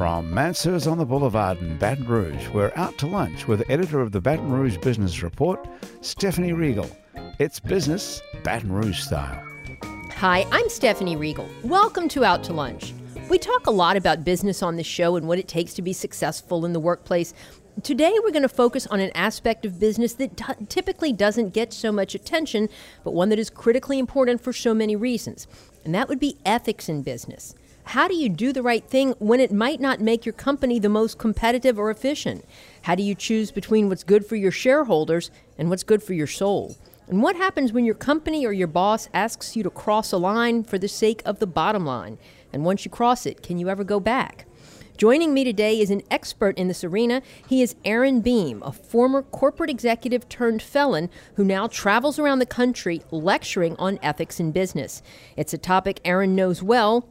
From Mansur's on the Boulevard in Baton Rouge, we're out to lunch with the editor of the Baton Rouge Business Report, Stephanie Riegel. It's business Baton Rouge style. Hi, I'm Stephanie Riegel. Welcome to Out to Lunch. We talk a lot about business on this show and what it takes to be successful in the workplace. Today, we're going to focus on an aspect of business that t- typically doesn't get so much attention, but one that is critically important for so many reasons. And that would be ethics in business. How do you do the right thing when it might not make your company the most competitive or efficient? How do you choose between what's good for your shareholders and what's good for your soul? And what happens when your company or your boss asks you to cross a line for the sake of the bottom line? And once you cross it, can you ever go back? Joining me today is an expert in this arena. He is Aaron Beam, a former corporate executive turned felon who now travels around the country lecturing on ethics in business. It's a topic Aaron knows well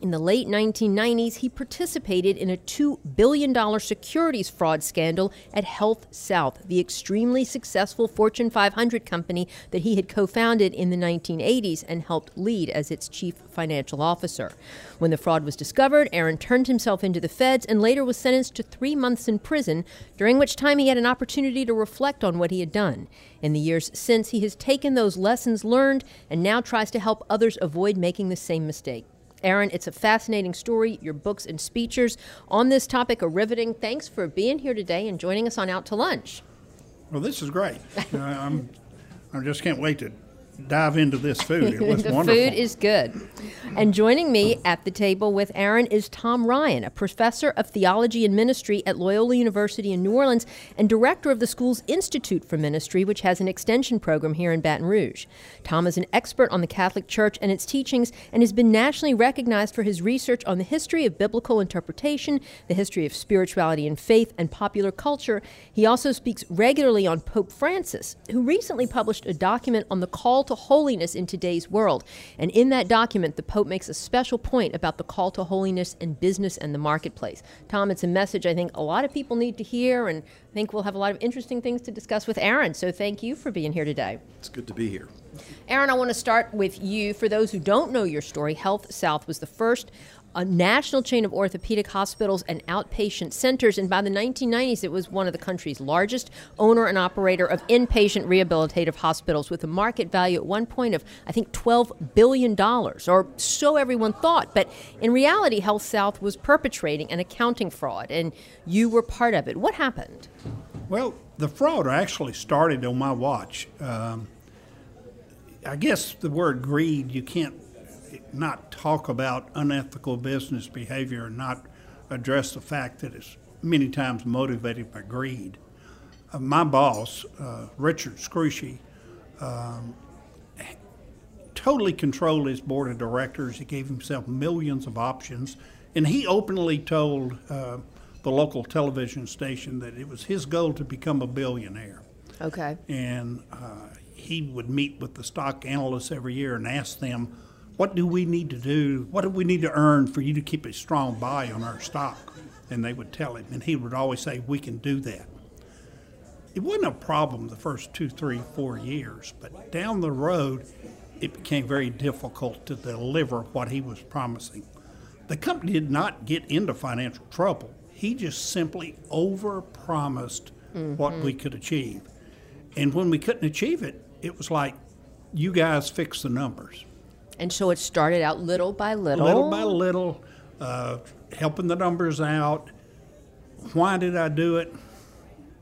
in the late 1990s, he participated in a $2 billion securities fraud scandal at HealthSouth, the extremely successful Fortune 500 company that he had co founded in the 1980s and helped lead as its chief financial officer. When the fraud was discovered, Aaron turned himself into the feds and later was sentenced to three months in prison, during which time he had an opportunity to reflect on what he had done. In the years since, he has taken those lessons learned and now tries to help others avoid making the same mistake. Aaron, it's a fascinating story. Your books and speeches on this topic are riveting. Thanks for being here today and joining us on Out to Lunch. Well, this is great. I'm, I just can't wait to dive into this food. It was the wonderful. food is good. And joining me at the table with Aaron is Tom Ryan, a professor of theology and ministry at Loyola University in New Orleans and director of the school's Institute for Ministry, which has an extension program here in Baton Rouge. Tom is an expert on the Catholic Church and its teachings and has been nationally recognized for his research on the history of biblical interpretation, the history of spirituality and faith, and popular culture. He also speaks regularly on Pope Francis, who recently published a document on the call to holiness in today's world. And in that document, the Pope makes a special point about the call to holiness in business and the marketplace. Tom, it's a message I think a lot of people need to hear, and I think we'll have a lot of interesting things to discuss with Aaron. So thank you for being here today. It's good to be here. Aaron, I want to start with you. For those who don't know your story, HealthSouth was the first a national chain of orthopedic hospitals and outpatient centers. And by the 1990s, it was one of the country's largest owner and operator of inpatient rehabilitative hospitals with a market value at one point of, I think, $12 billion, or so everyone thought. But in reality, HealthSouth was perpetrating an accounting fraud, and you were part of it. What happened? Well, the fraud actually started on my watch. Um, I guess the word greed, you can't not talk about unethical business behavior and not address the fact that it's many times motivated by greed. Uh, my boss, uh, Richard Scrushy, um, totally controlled his board of directors. He gave himself millions of options, and he openly told uh, the local television station that it was his goal to become a billionaire. Okay. And uh, he would meet with the stock analysts every year and ask them what do we need to do? What do we need to earn for you to keep a strong buy on our stock? And they would tell him, and he would always say, We can do that. It wasn't a problem the first two, three, four years, but down the road, it became very difficult to deliver what he was promising. The company did not get into financial trouble. He just simply overpromised mm-hmm. what we could achieve. And when we couldn't achieve it, it was like, you guys fix the numbers. And so it started out little by little. Little by little, uh, helping the numbers out. Why did I do it?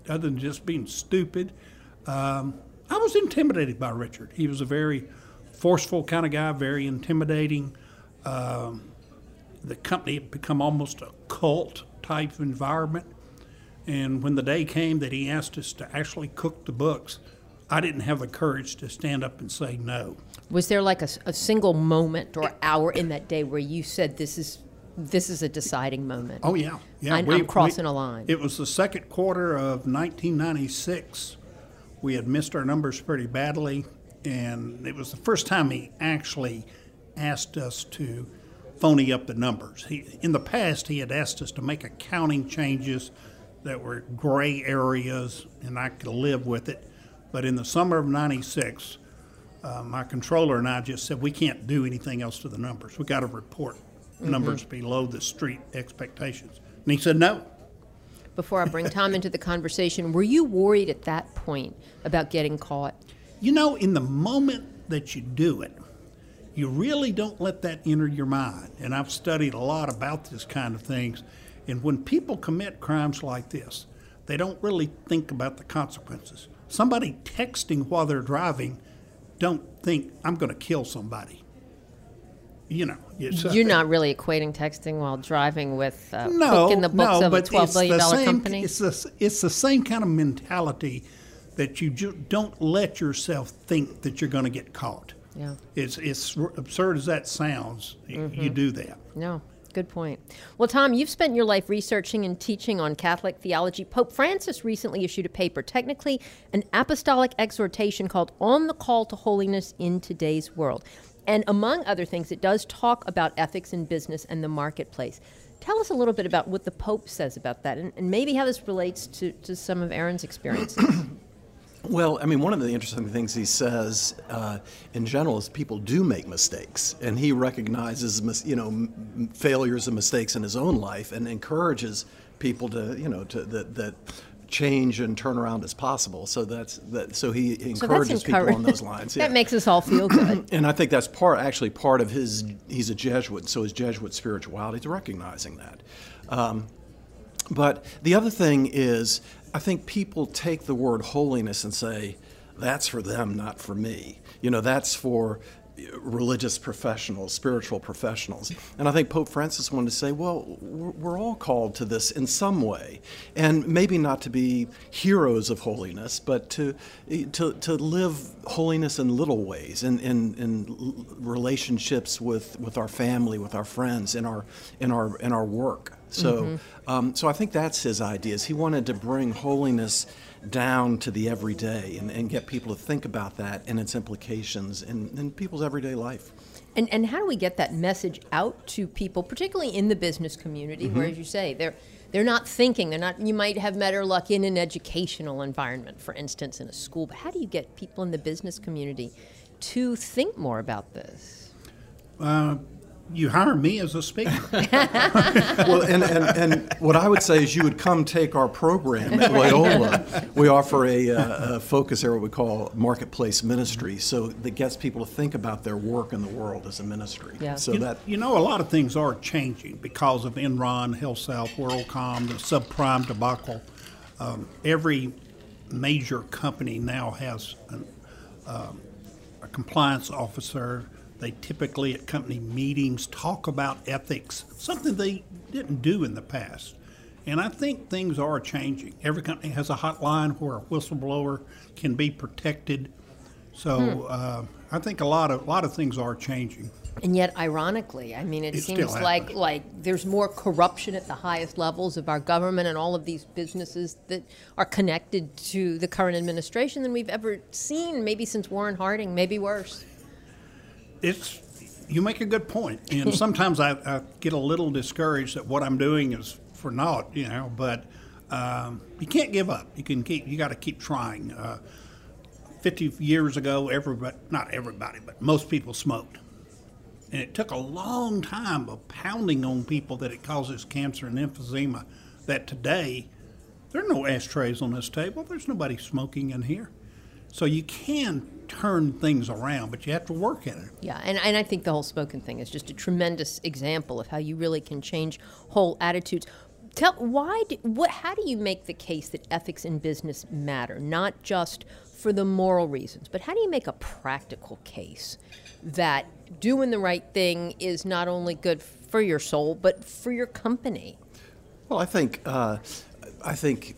Other than just being stupid. Um, I was intimidated by Richard. He was a very forceful kind of guy, very intimidating. Um, the company had become almost a cult type environment. And when the day came that he asked us to actually cook the books, I didn't have the courage to stand up and say no. Was there like a, a single moment or hour in that day where you said, "This is this is a deciding moment. Oh yeah, yeah. I'm- I'm crossing a line. It was the second quarter of 1996. We had missed our numbers pretty badly, and it was the first time he actually asked us to phony up the numbers. He, in the past, he had asked us to make accounting changes that were gray areas, and I could live with it. But in the summer of '96, uh, my controller and I just said we can't do anything else to the numbers. We got to report numbers below the street expectations. And he said no. Before I bring Tom into the conversation, were you worried at that point about getting caught? You know, in the moment that you do it, you really don't let that enter your mind. And I've studied a lot about this kind of things. And when people commit crimes like this, they don't really think about the consequences. Somebody texting while they're driving, don't think I'm going to kill somebody. You know, You're not really equating texting while driving with uh, no, in the books no, of a twelve billion dollar company. It's the, it's the same kind of mentality that you ju- don't let yourself think that you're going to get caught. Yeah. It's it's absurd as that sounds. Mm-hmm. You do that. No, good point. Well, Tom, you've spent your life researching and teaching on Catholic theology. Pope Francis recently issued a paper, technically an apostolic exhortation called On the Call to Holiness in Today's World. And among other things, it does talk about ethics in business and the marketplace. Tell us a little bit about what the Pope says about that and, and maybe how this relates to, to some of Aaron's experiences. Well, I mean, one of the interesting things he says uh, in general is people do make mistakes, and he recognizes, you know, failures and mistakes in his own life, and encourages people to, you know, to that that change and turn around is possible. So that's that. So he So encourages people on those lines. that yeah. makes us all feel good. And I think that's part, actually, part of his. He's a Jesuit, so his Jesuit spirituality is recognizing that. Um, but the other thing is, I think people take the word holiness and say, that's for them, not for me. You know, that's for religious professionals, spiritual professionals. And I think Pope Francis wanted to say, well, we're all called to this in some way. And maybe not to be heroes of holiness, but to, to, to live holiness in little ways, in, in, in relationships with, with our family, with our friends, in our, in our, in our work. So, um, so I think that's his ideas. He wanted to bring holiness down to the everyday and, and get people to think about that and its implications in, in people's everyday life. And, and how do we get that message out to people, particularly in the business community, where, as you say, they're they're not thinking. They're not. You might have better luck in an educational environment, for instance, in a school. But how do you get people in the business community to think more about this? Uh, you hire me as a speaker. well, and, and, and what I would say is you would come take our program at Loyola. We offer a, uh, a focus area we call marketplace ministry, so that gets people to think about their work in the world as a ministry. Yeah. So you, that you know, a lot of things are changing because of Enron, HealthSouth, WorldCom, the subprime debacle. Um, every major company now has an, um, a compliance officer. They typically at company meetings talk about ethics, something they didn't do in the past. And I think things are changing. Every company has a hotline where a whistleblower can be protected. So uh, I think a lot of a lot of things are changing. And yet, ironically, I mean, it, It seems like like there's more corruption at the highest levels of our government and all of these businesses that are connected to the current administration than we've ever seen, maybe since Warren Harding, maybe worse. It's you make a good point, and sometimes I, I get a little discouraged that what I'm doing is for naught, you know. But um, you can't give up. You can keep. You got to keep trying. Uh, Fifty years ago, everybody, not everybody, but most people smoked, and it took a long time of pounding on people that it causes cancer and emphysema. That today, there are no ashtrays on this table. There's nobody smoking in here. So you can turn things around, but you have to work at it. Yeah, and, and I think the whole spoken thing is just a tremendous example of how you really can change whole attitudes. Tell why? Do, what? How do you make the case that ethics in business matter, not just for the moral reasons, but how do you make a practical case that doing the right thing is not only good for your soul but for your company? Well, I think uh, I think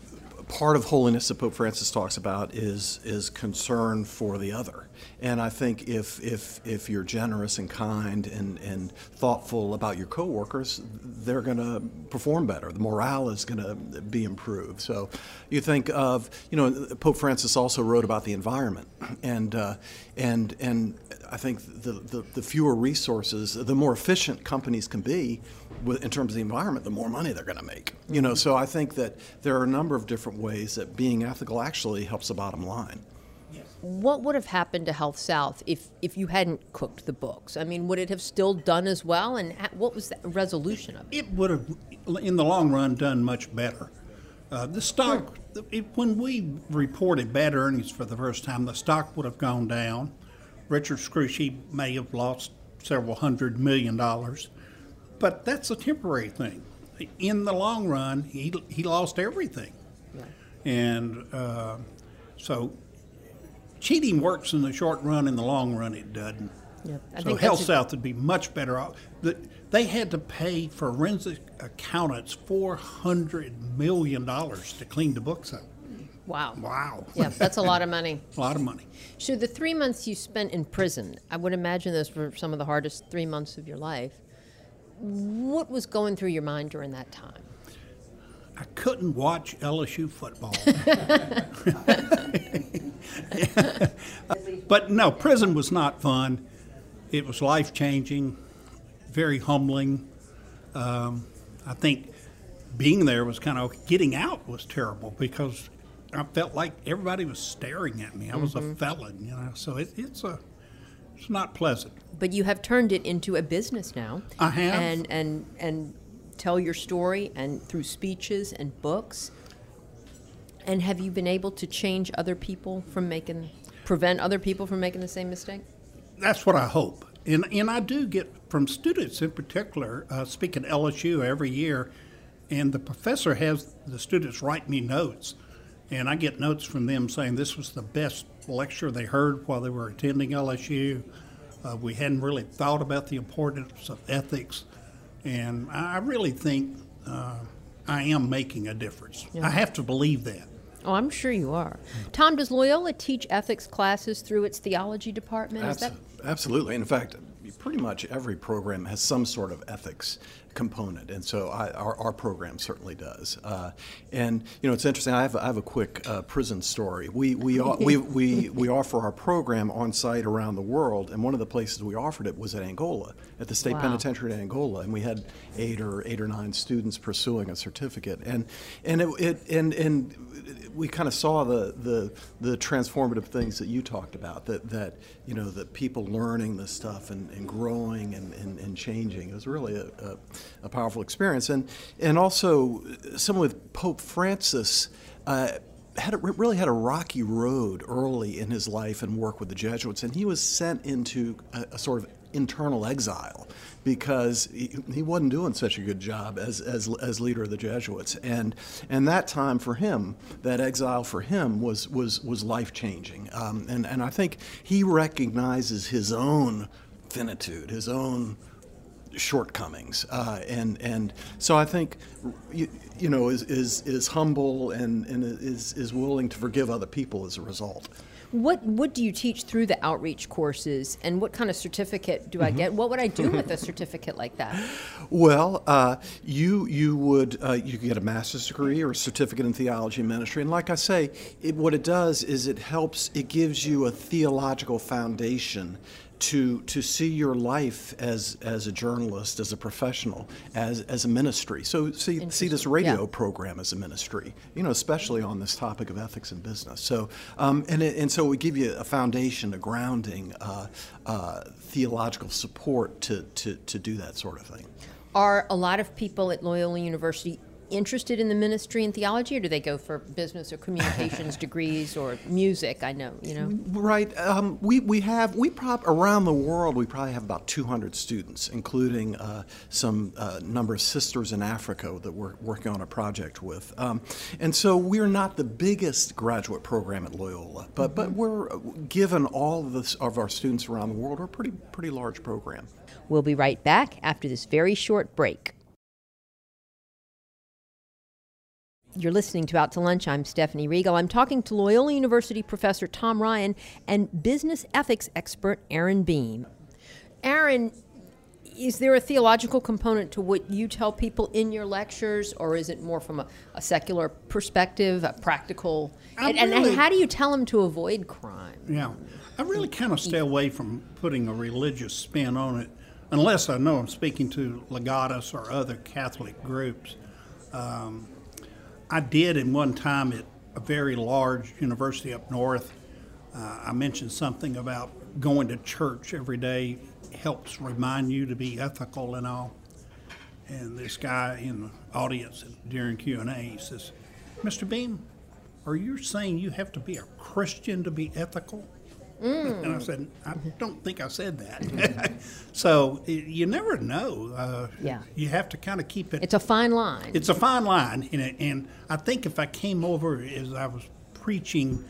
part of holiness that Pope Francis talks about is is concern for the other. And I think if if if you're generous and kind and, and thoughtful about your coworkers, they're going to perform better. The morale is going to be improved. So you think of you know Pope Francis also wrote about the environment and uh, and and I think the, the, the fewer resources, the more efficient companies can be in terms of the environment, the more money they're going to make. You know, so I think that there are a number of different ways that being ethical actually helps the bottom line. What would have happened to HealthSouth if, if you hadn't cooked the books? I mean, would it have still done as well? And what was the resolution of it? It would have, in the long run, done much better. Uh, the stock, it, when we reported bad earnings for the first time, the stock would have gone down. Richard Scrushy may have lost several hundred million dollars, but that's a temporary thing. In the long run, he, he lost everything. And uh, so cheating works in the short run, in the long run, it doesn't. Yep. so HealthSouth would be much better off. They had to pay forensic accountants $400 million to clean the books up. Wow. Wow. Yeah, that's a lot of money. a lot of money. So the three months you spent in prison, I would imagine those were some of the hardest three months of your life. What was going through your mind during that time? I couldn't watch LSU football. but no, prison was not fun. It was life changing, very humbling. Um, I think being there was kind of getting out was terrible because I felt like everybody was staring at me. I was mm-hmm. a felon, you know. So it, it's a it's not pleasant. But you have turned it into a business now. I have. And and and tell your story and through speeches and books. And have you been able to change other people from making prevent other people from making the same mistake? That's what I hope. And and I do get from students in particular, uh, speaking LSU every year, and the professor has the students write me notes and I get notes from them saying this was the best lecture they heard while they were attending LSU. Uh, we hadn't really thought about the importance of ethics, and I really think uh, I am making a difference. Yeah. I have to believe that. Oh, I'm sure you are. Tom, does Loyola teach ethics classes through its theology department? Abs- that- absolutely. In fact, pretty much every program has some sort of ethics component, and so I, our, our program certainly does. Uh, and you know, it's interesting. I have, I have a quick uh, prison story. We we, we we we offer our program on site around the world, and one of the places we offered it was at Angola, at the state wow. penitentiary in Angola, and we had eight or eight or nine students pursuing a certificate, and and it, it and and we kind of saw the, the the transformative things that you talked about that that you know that people learning this stuff and, and growing and, and, and changing. It was really a, a a powerful experience. And and also, someone with Pope Francis. Uh, had a, really had a rocky road early in his life and work with the Jesuits, and he was sent into a, a sort of internal exile because he, he, wasn't doing such a good job as, as, as leader of the Jesuits. And, and that time for him, that exile for him was, was, was life changing. Um, and, and I think he recognizes his own finitude, his own shortcomings, uh, and and so I think you, you know is, is is humble and and is is willing to forgive other people as a result. What what do you teach through the outreach courses, and what kind of certificate do I get? What would I do with a certificate like that? Well, uh, you you would uh, you get a master's degree or a certificate in theology and ministry, and like I say, it, what it does is it helps. It gives you a theological foundation to to see your life as as a journalist, as a professional, as as a ministry. So see see this radio yeah. program as a ministry, you know, especially on this topic of ethics in business. So um, and it, and so we give you a foundation, a grounding, uh, uh, theological support to, to to do that sort of thing. Are a lot of people at Loyola University interested in the ministry and theology, or do they go for business or communications degrees or music? I know, you know. Right. Um, we, we have we prop around the world. We probably have about 200 students, including uh, some uh, number of sisters in Africa that we're working on a project with. Um, and so we're not the biggest graduate program at Loyola, but mm-hmm. but we're given all of, this, of our students around the world, we're a pretty pretty large program. We'll be right back after this very short break. You're listening to Out to Lunch. I'm Stephanie Riegel. I'm talking to Loyola University professor Tom Ryan and business ethics expert Aaron Beam. Aaron, is there a theological component to what you tell people in your lectures, or is it more from a, a secular perspective, a practical? And, and how do you tell them to avoid crime? Yeah. I really kind of stay away from putting a religious spin on it unless I know I'm speaking to Legatus or other Catholic groups. Um, I did in one time at a very large university up north. Uh, I mentioned something about going to church every day helps remind you to be ethical and all. And this guy in the audience during Q and A says, "Mr. Beam, are you saying you have to be a Christian to be ethical?" And I said, "I don't think I said that." so you never know. Uh, Yeah. You have to kind of keep it. It's a fine line. It's a fine line, and, it, and I think if I came over as I was preaching,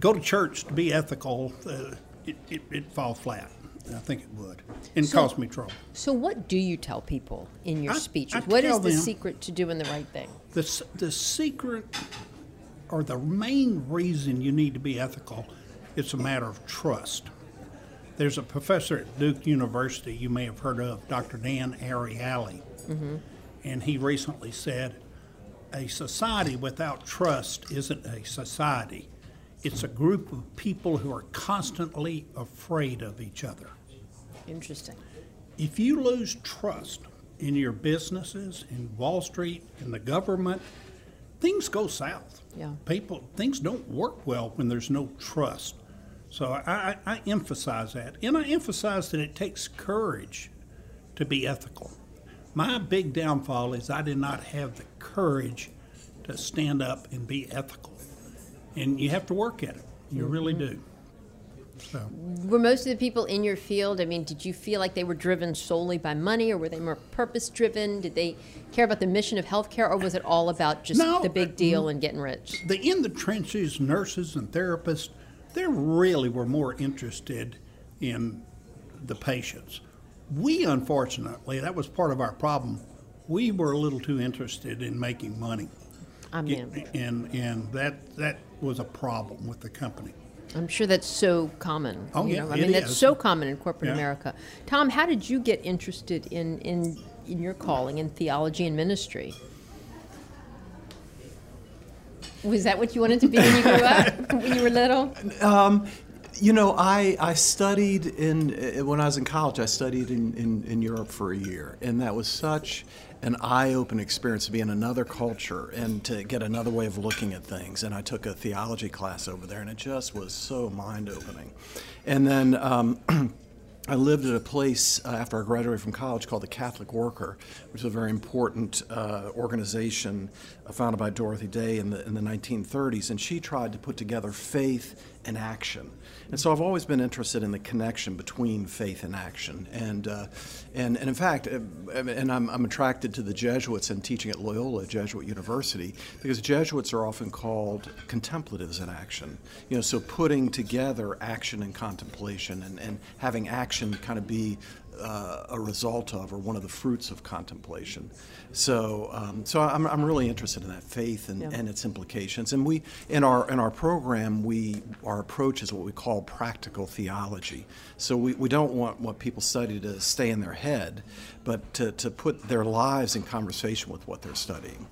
go to church to be ethical, uh, it, it, it'd fall flat. I think it would, and So- cause me trouble. so, what do you tell people in your I- speeches? I What is the secret to doing the right thing? The, the secret, or the main reason you need to be ethical, it's a matter of trust. There's a professor at Duke University you may have heard of, Dr. Dan Ariely, mm-hmm. and he recently said, "A society without trust isn't a society; it's a group of people who are constantly afraid of each other." Interesting. if you lose trust in your businesses, in Wall Street, in the government, things go south. Yeah. People, things don't work well when there's no trust. So I, I, I emphasize that. And I emphasize that it takes courage to be ethical. My big downfall is I did not have the courage to stand up and be ethical. And you have to work at it. You really do. So. Were most of the people in your field, I mean, did you feel like they were driven solely by money or were they more purpose driven? Did they care about the mission of healthcare or was it all about just No, the big uh, deal and getting rich? the in the trenches nurses and therapists they really were more interested in the patients we unfortunately that was part of our problem we were a little too interested in making money I mean, and and that that was a problem with the company I'm sure that's so common. Oh, you yeah, know? I mean, that's so common in corporate Yeah. America. Tom, how did you get interested in, in, in your calling in theology and ministry? Was that what you wanted to be when you grew up, when you were little? You know, I, I studied in, uh, when I was in college, I studied in, in, in Europe for a year. And that was such an eye opening experience to be in another culture and to get another way of looking at things. And I took a theology class over there, and it just was so mind opening. And then, um, I lived at a place uh, after I graduated from college called the Catholic Worker, which is a very important uh, organization founded by Dorothy Day in the, in the 1930s. And she tried to put together faith and action. And so I've always been interested in the connection between faith and action. And, uh, and, and in fact, uh, and I'm, I'm attracted to the Jesuits and teaching at Loyola Jesuit University because Jesuits are often called contemplatives in action. You know, so putting together action and contemplation and, and having action kind of be uh, a result of or one of the fruits of contemplation. So, um, so I'm, I'm really interested in that faith and, Yeah. and its implications. And we, in our in our program, we our approach is what we call practical theology. So we, we don't want what people study to stay in their head, but to, to put their lives in conversation with what they're studying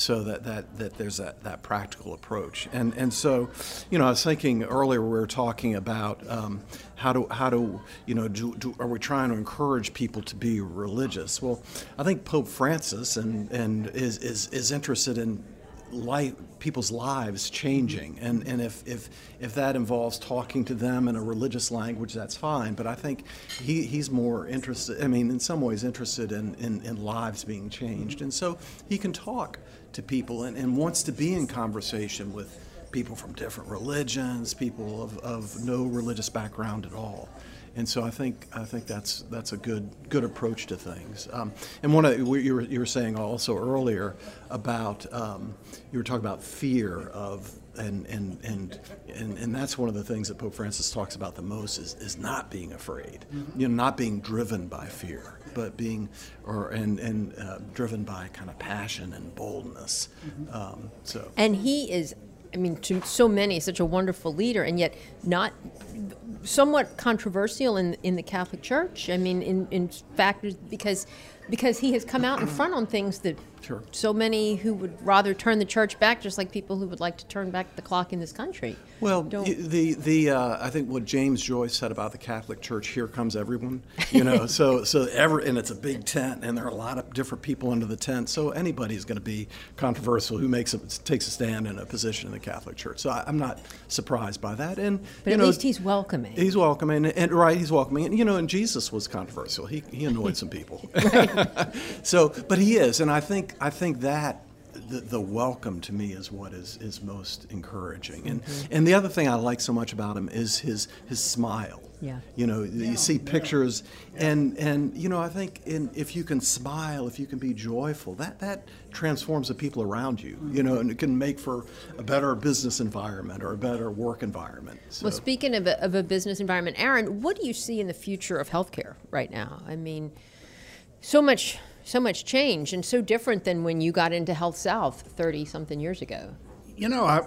so that, that, that there's that, that practical approach. And, and so, you know, I was thinking earlier we were talking about um, how do, how do you know, do, do, are we trying to encourage people to be religious? Well, I think Pope Francis and, and is, is, is interested in life, people's lives changing. And, and if, if, if that involves talking to them in a religious language, that's fine. But I think he, he's more interested, I mean, in some ways, interested in, in, in lives being changed. And so he can talk to people and, and wants to be in conversation with people from different religions, people of, of no religious background at all. And so I think I think that's that's a good good approach to things. Um, and one of you were, you were saying also earlier about um, you were talking about fear of and and, and and and that's one of the things that Pope Francis talks about the most is, is not being afraid, you know, not being driven by fear. But being or and and uh, driven by kind of passion and boldness. Um, so And he is, I mean, to so many, such a wonderful leader, and yet not somewhat controversial in in the Catholic Church. I mean, in in fact, because because he has come out in front on things that Sure. so many who would rather turn the church back, just like people who would like to turn back the clock in this country. Well, Don't- the the uh, I think what James Joyce said about the Catholic Church, here comes everyone. You know, so so ever and it's a big tent, and there are a lot of different people under the tent. So anybody's going to be controversial who makes a, takes a stand in a position in the Catholic Church. So I, I'm not surprised by that. And But you at know, least he's welcoming. He's welcoming, and right, he's welcoming, and you know, and Jesus was controversial. He he annoyed some people. so, but he is, and I think I think that the, the welcome to me is what is is most encouraging. And Mm-hmm. and the other thing I like so much about him is his his smile. Yeah. You know, you see pictures, and and you know, I think in, if you can smile, if you can be joyful, that that transforms the people around you. You know, and it can make for a better business environment or a better work environment. So. Well, speaking of a, of a business environment, Aaron, what do you see in the future of healthcare right now? I mean, so much, so much change, and so different than when you got into HealthSouth thirty something years ago. You know, I,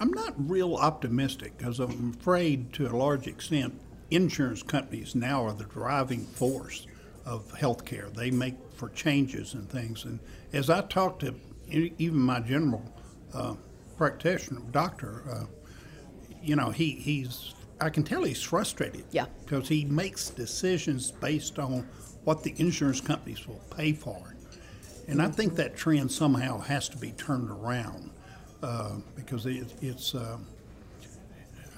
I'm not real optimistic because I'm afraid to a large extent insurance companies now are the driving force of healthcare. They make for changes and things. And as I talk to even my general uh, practitioner, doctor, uh, you know, he, he's, I can tell he's frustrated. Yeah. Because he makes decisions based on what the insurance companies will pay for. And I think that trend somehow has to be turned around uh, because it, it's. Uh,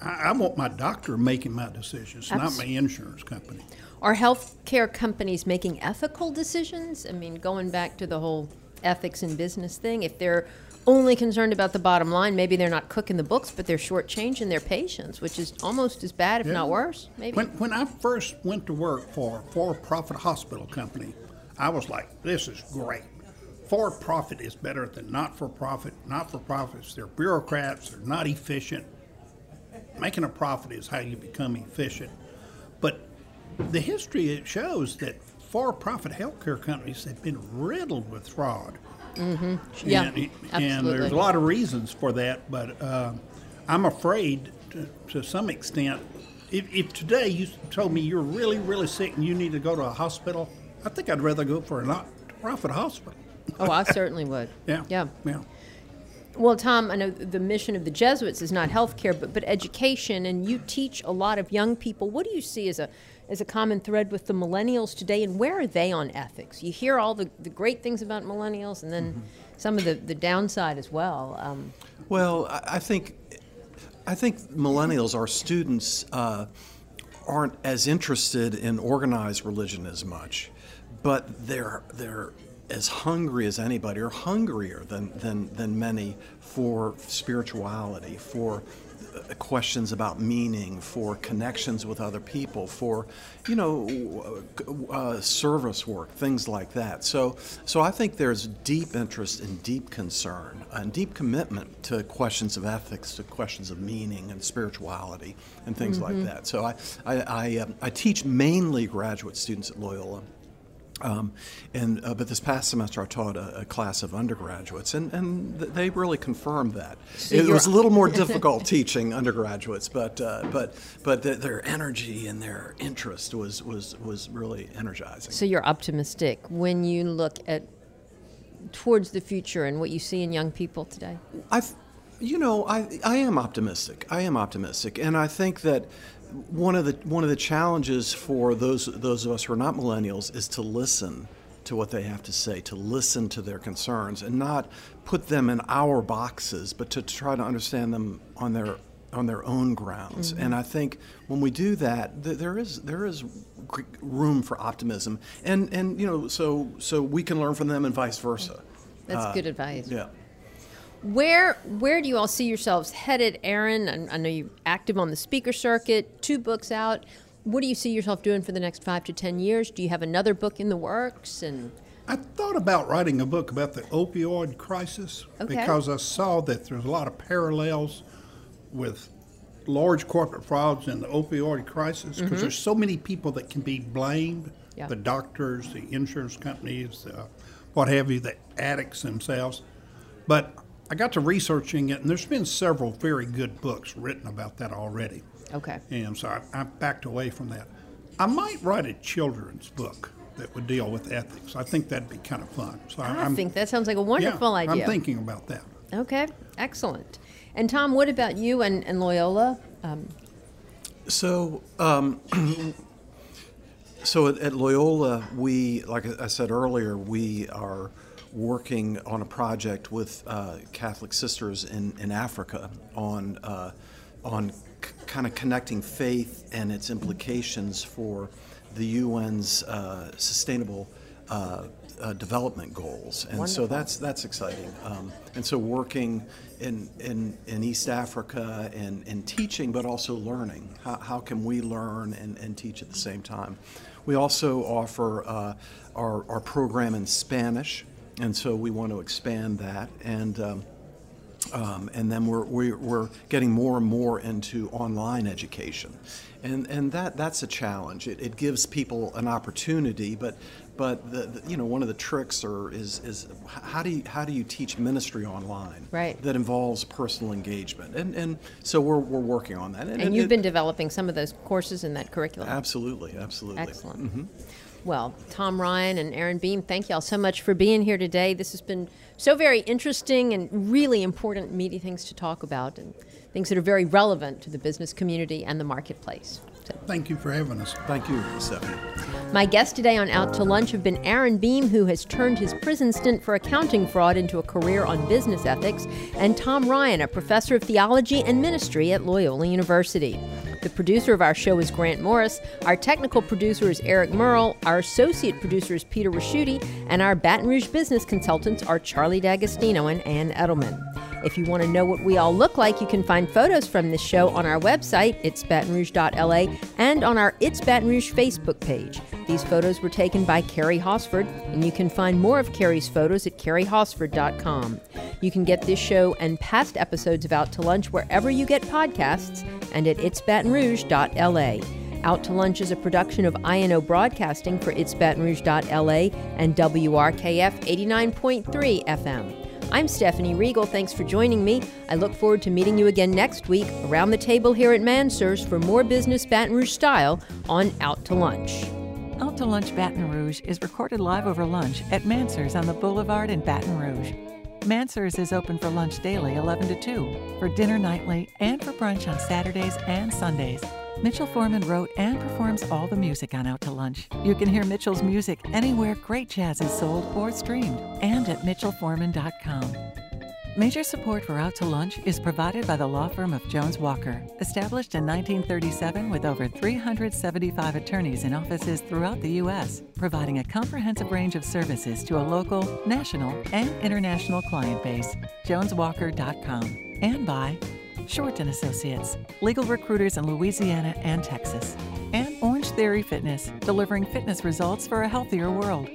I, I want my doctor making my decisions, not my insurance company. Are healthcare companies making ethical decisions? I mean, going back to the whole ethics in business thing, if they're only concerned about the bottom line, maybe they're not cooking the books, but they're shortchanging their patients, which is almost as bad, if not worse. Maybe. When, when I first went to work for a for-profit hospital company, I was like, "This is great. For-profit is better than not-for-profit. Not-for-profits, they're bureaucrats. They're not efficient. Making a profit is how you become efficient." But the history it shows that for-profit healthcare companies have been riddled with fraud. Yeah, and, and absolutely. there's a lot of reasons for that, but uh, I'm afraid to, to some extent. If, if today you told me you're really, really sick and you need to go to a hospital, I think I'd rather go for a not-profit hospital. oh, I certainly would. Yeah. Yeah. Yeah. Well, Tom, I know the mission of the Jesuits is not healthcare, but but education, and you teach a lot of young people. What do you see as a as a common thread with the millennials today, and where are they on ethics? You hear all the, the great things about millennials, and then some of the, the downside as well. Um, Well, I I think I think millennials, our students, uh, aren't as interested in organized religion as much, but they're they're as hungry as anybody, or hungrier than than, than many for spirituality, for questions about meaning, for connections with other people, for you know uh, service work, things like that. So, so I think there's deep interest and deep concern and deep commitment to questions of ethics, to questions of meaning and spirituality, and things like that. So, I I, I, um, I teach mainly graduate students at Loyola. Um, and uh, but this past semester I taught a, a class of undergraduates, and, and th- they really confirmed that. it was a little more difficult teaching undergraduates, but uh, but but th- their energy and their interest was was was really energizing. so you're optimistic when you look at towards the future and what you see in young people today. I've you know, I I am optimistic. I am optimistic, and I think that one of the one of the challenges for those those of us who are not millennials is to listen to what they have to say, to listen to their concerns, and not put them in our boxes, but to try to understand them on their on their own grounds. And I think when we do that, th- there is there is room for optimism, and and you know, so so we can learn from them, and vice versa. That's Uh, good advice. Yeah. Where where do you all see yourselves headed, Aaron? I, I know you're active on the speaker circuit, two books out. What do you see yourself doing for the next five to ten years? Do you have another book in the works? And I thought about writing a book about the opioid crisis Okay. because I saw that there's a lot of parallels with large corporate frauds and the opioid crisis because there's so many people that can be blamed Yeah. The doctors, the insurance companies, uh, what have you, the addicts themselves. But I got to researching it, and there's been several very good books written about that already. Okay. And so I, I backed away from that. I might write a children's book that would deal with ethics. I think that'd be kind of fun. So I I'm, think that sounds like a wonderful yeah, idea. I'm thinking about that. Okay, excellent. And Tom, what about you and, and Loyola? Um, So, um, so at, at Loyola, we, like I said earlier, we are working on a project with uh, Catholic sisters in, in Africa on uh, on c- kind of connecting faith and its implications for the UN's uh, sustainable. Uh, uh, development goals, and so that's that's exciting. Um, and so working in, in, in East Africa and, and teaching, but also learning. How, how can we learn and, and teach at the same time? We also offer uh, our, our program in Spanish, and so we want to expand that. And um, um, and then we're, we're, we're getting more and more into online education. And, and that, that's a challenge. It, it gives people an opportunity, but, but the, the, you know, one of the tricks are, is, is how, do you, how do you teach ministry online Right. that involves personal engagement? And, and so we're, we're working on that. and you've it- been developing some of those courses in that curriculum. Absolutely, absolutely. Excellent. Well, Tom Ryan and Aaron Beam, thank y'all so much for being here today. This has been so very interesting and really important, meaty things to talk about and things that are very relevant to the business community and the marketplace. So, Thank you for having us. Thank you, Stephanie. my guests today on Out to Lunch have been Aaron Beam, who has turned his prison stint for accounting fraud into a career on business ethics, and Tom Ryan, a professor of theology and ministry at Loyola University. The producer of our show is Grant Morris. Our technical producer is Eric Merle. Our associate producer is Peter Ricchiuti. And our Baton Rouge business consultants are Charlie D'Agostino and Ann Edelman. If you want to know what we all look like, you can find photos from this show on our website, itsbatonrouge.la, and on our It's Baton Rouge Facebook page. These photos were taken by Carrie Hosford, and you can find more of Carrie's photos at carriehosford.com. You can get this show and past episodes of Out to Lunch wherever you get podcasts and at itsbatonrouge.la. Out to Lunch is a production of INO Broadcasting for itsbatonrouge.la and WRKF 89.3 FM. I'm Stephanie Riegel. Thanks for joining me. I look forward to meeting you again next week around the table here at Mansur's for more business Baton Rouge style on Out to Lunch. Out to Lunch Baton Rouge is recorded live over lunch at Mansur's on the Boulevard in Baton Rouge. Mansur's is open for lunch daily 11 to 2, for dinner nightly, and for brunch on Saturdays and Sundays. Mitchell Forman wrote and performs all the music on Out to Lunch. You can hear Mitchell's music anywhere great jazz is sold or streamed, and at mitchellforman.com. Major support for Out to Lunch is provided by the law firm of Jones Walker, established in 1937 with over 375 attorneys in offices throughout the U.S., providing a comprehensive range of services to a local, national, and international client base. JonesWalker.com. And by Shorten Associates, legal recruiters in Louisiana and Texas. And Orange Theory Fitness, delivering fitness results for a healthier world.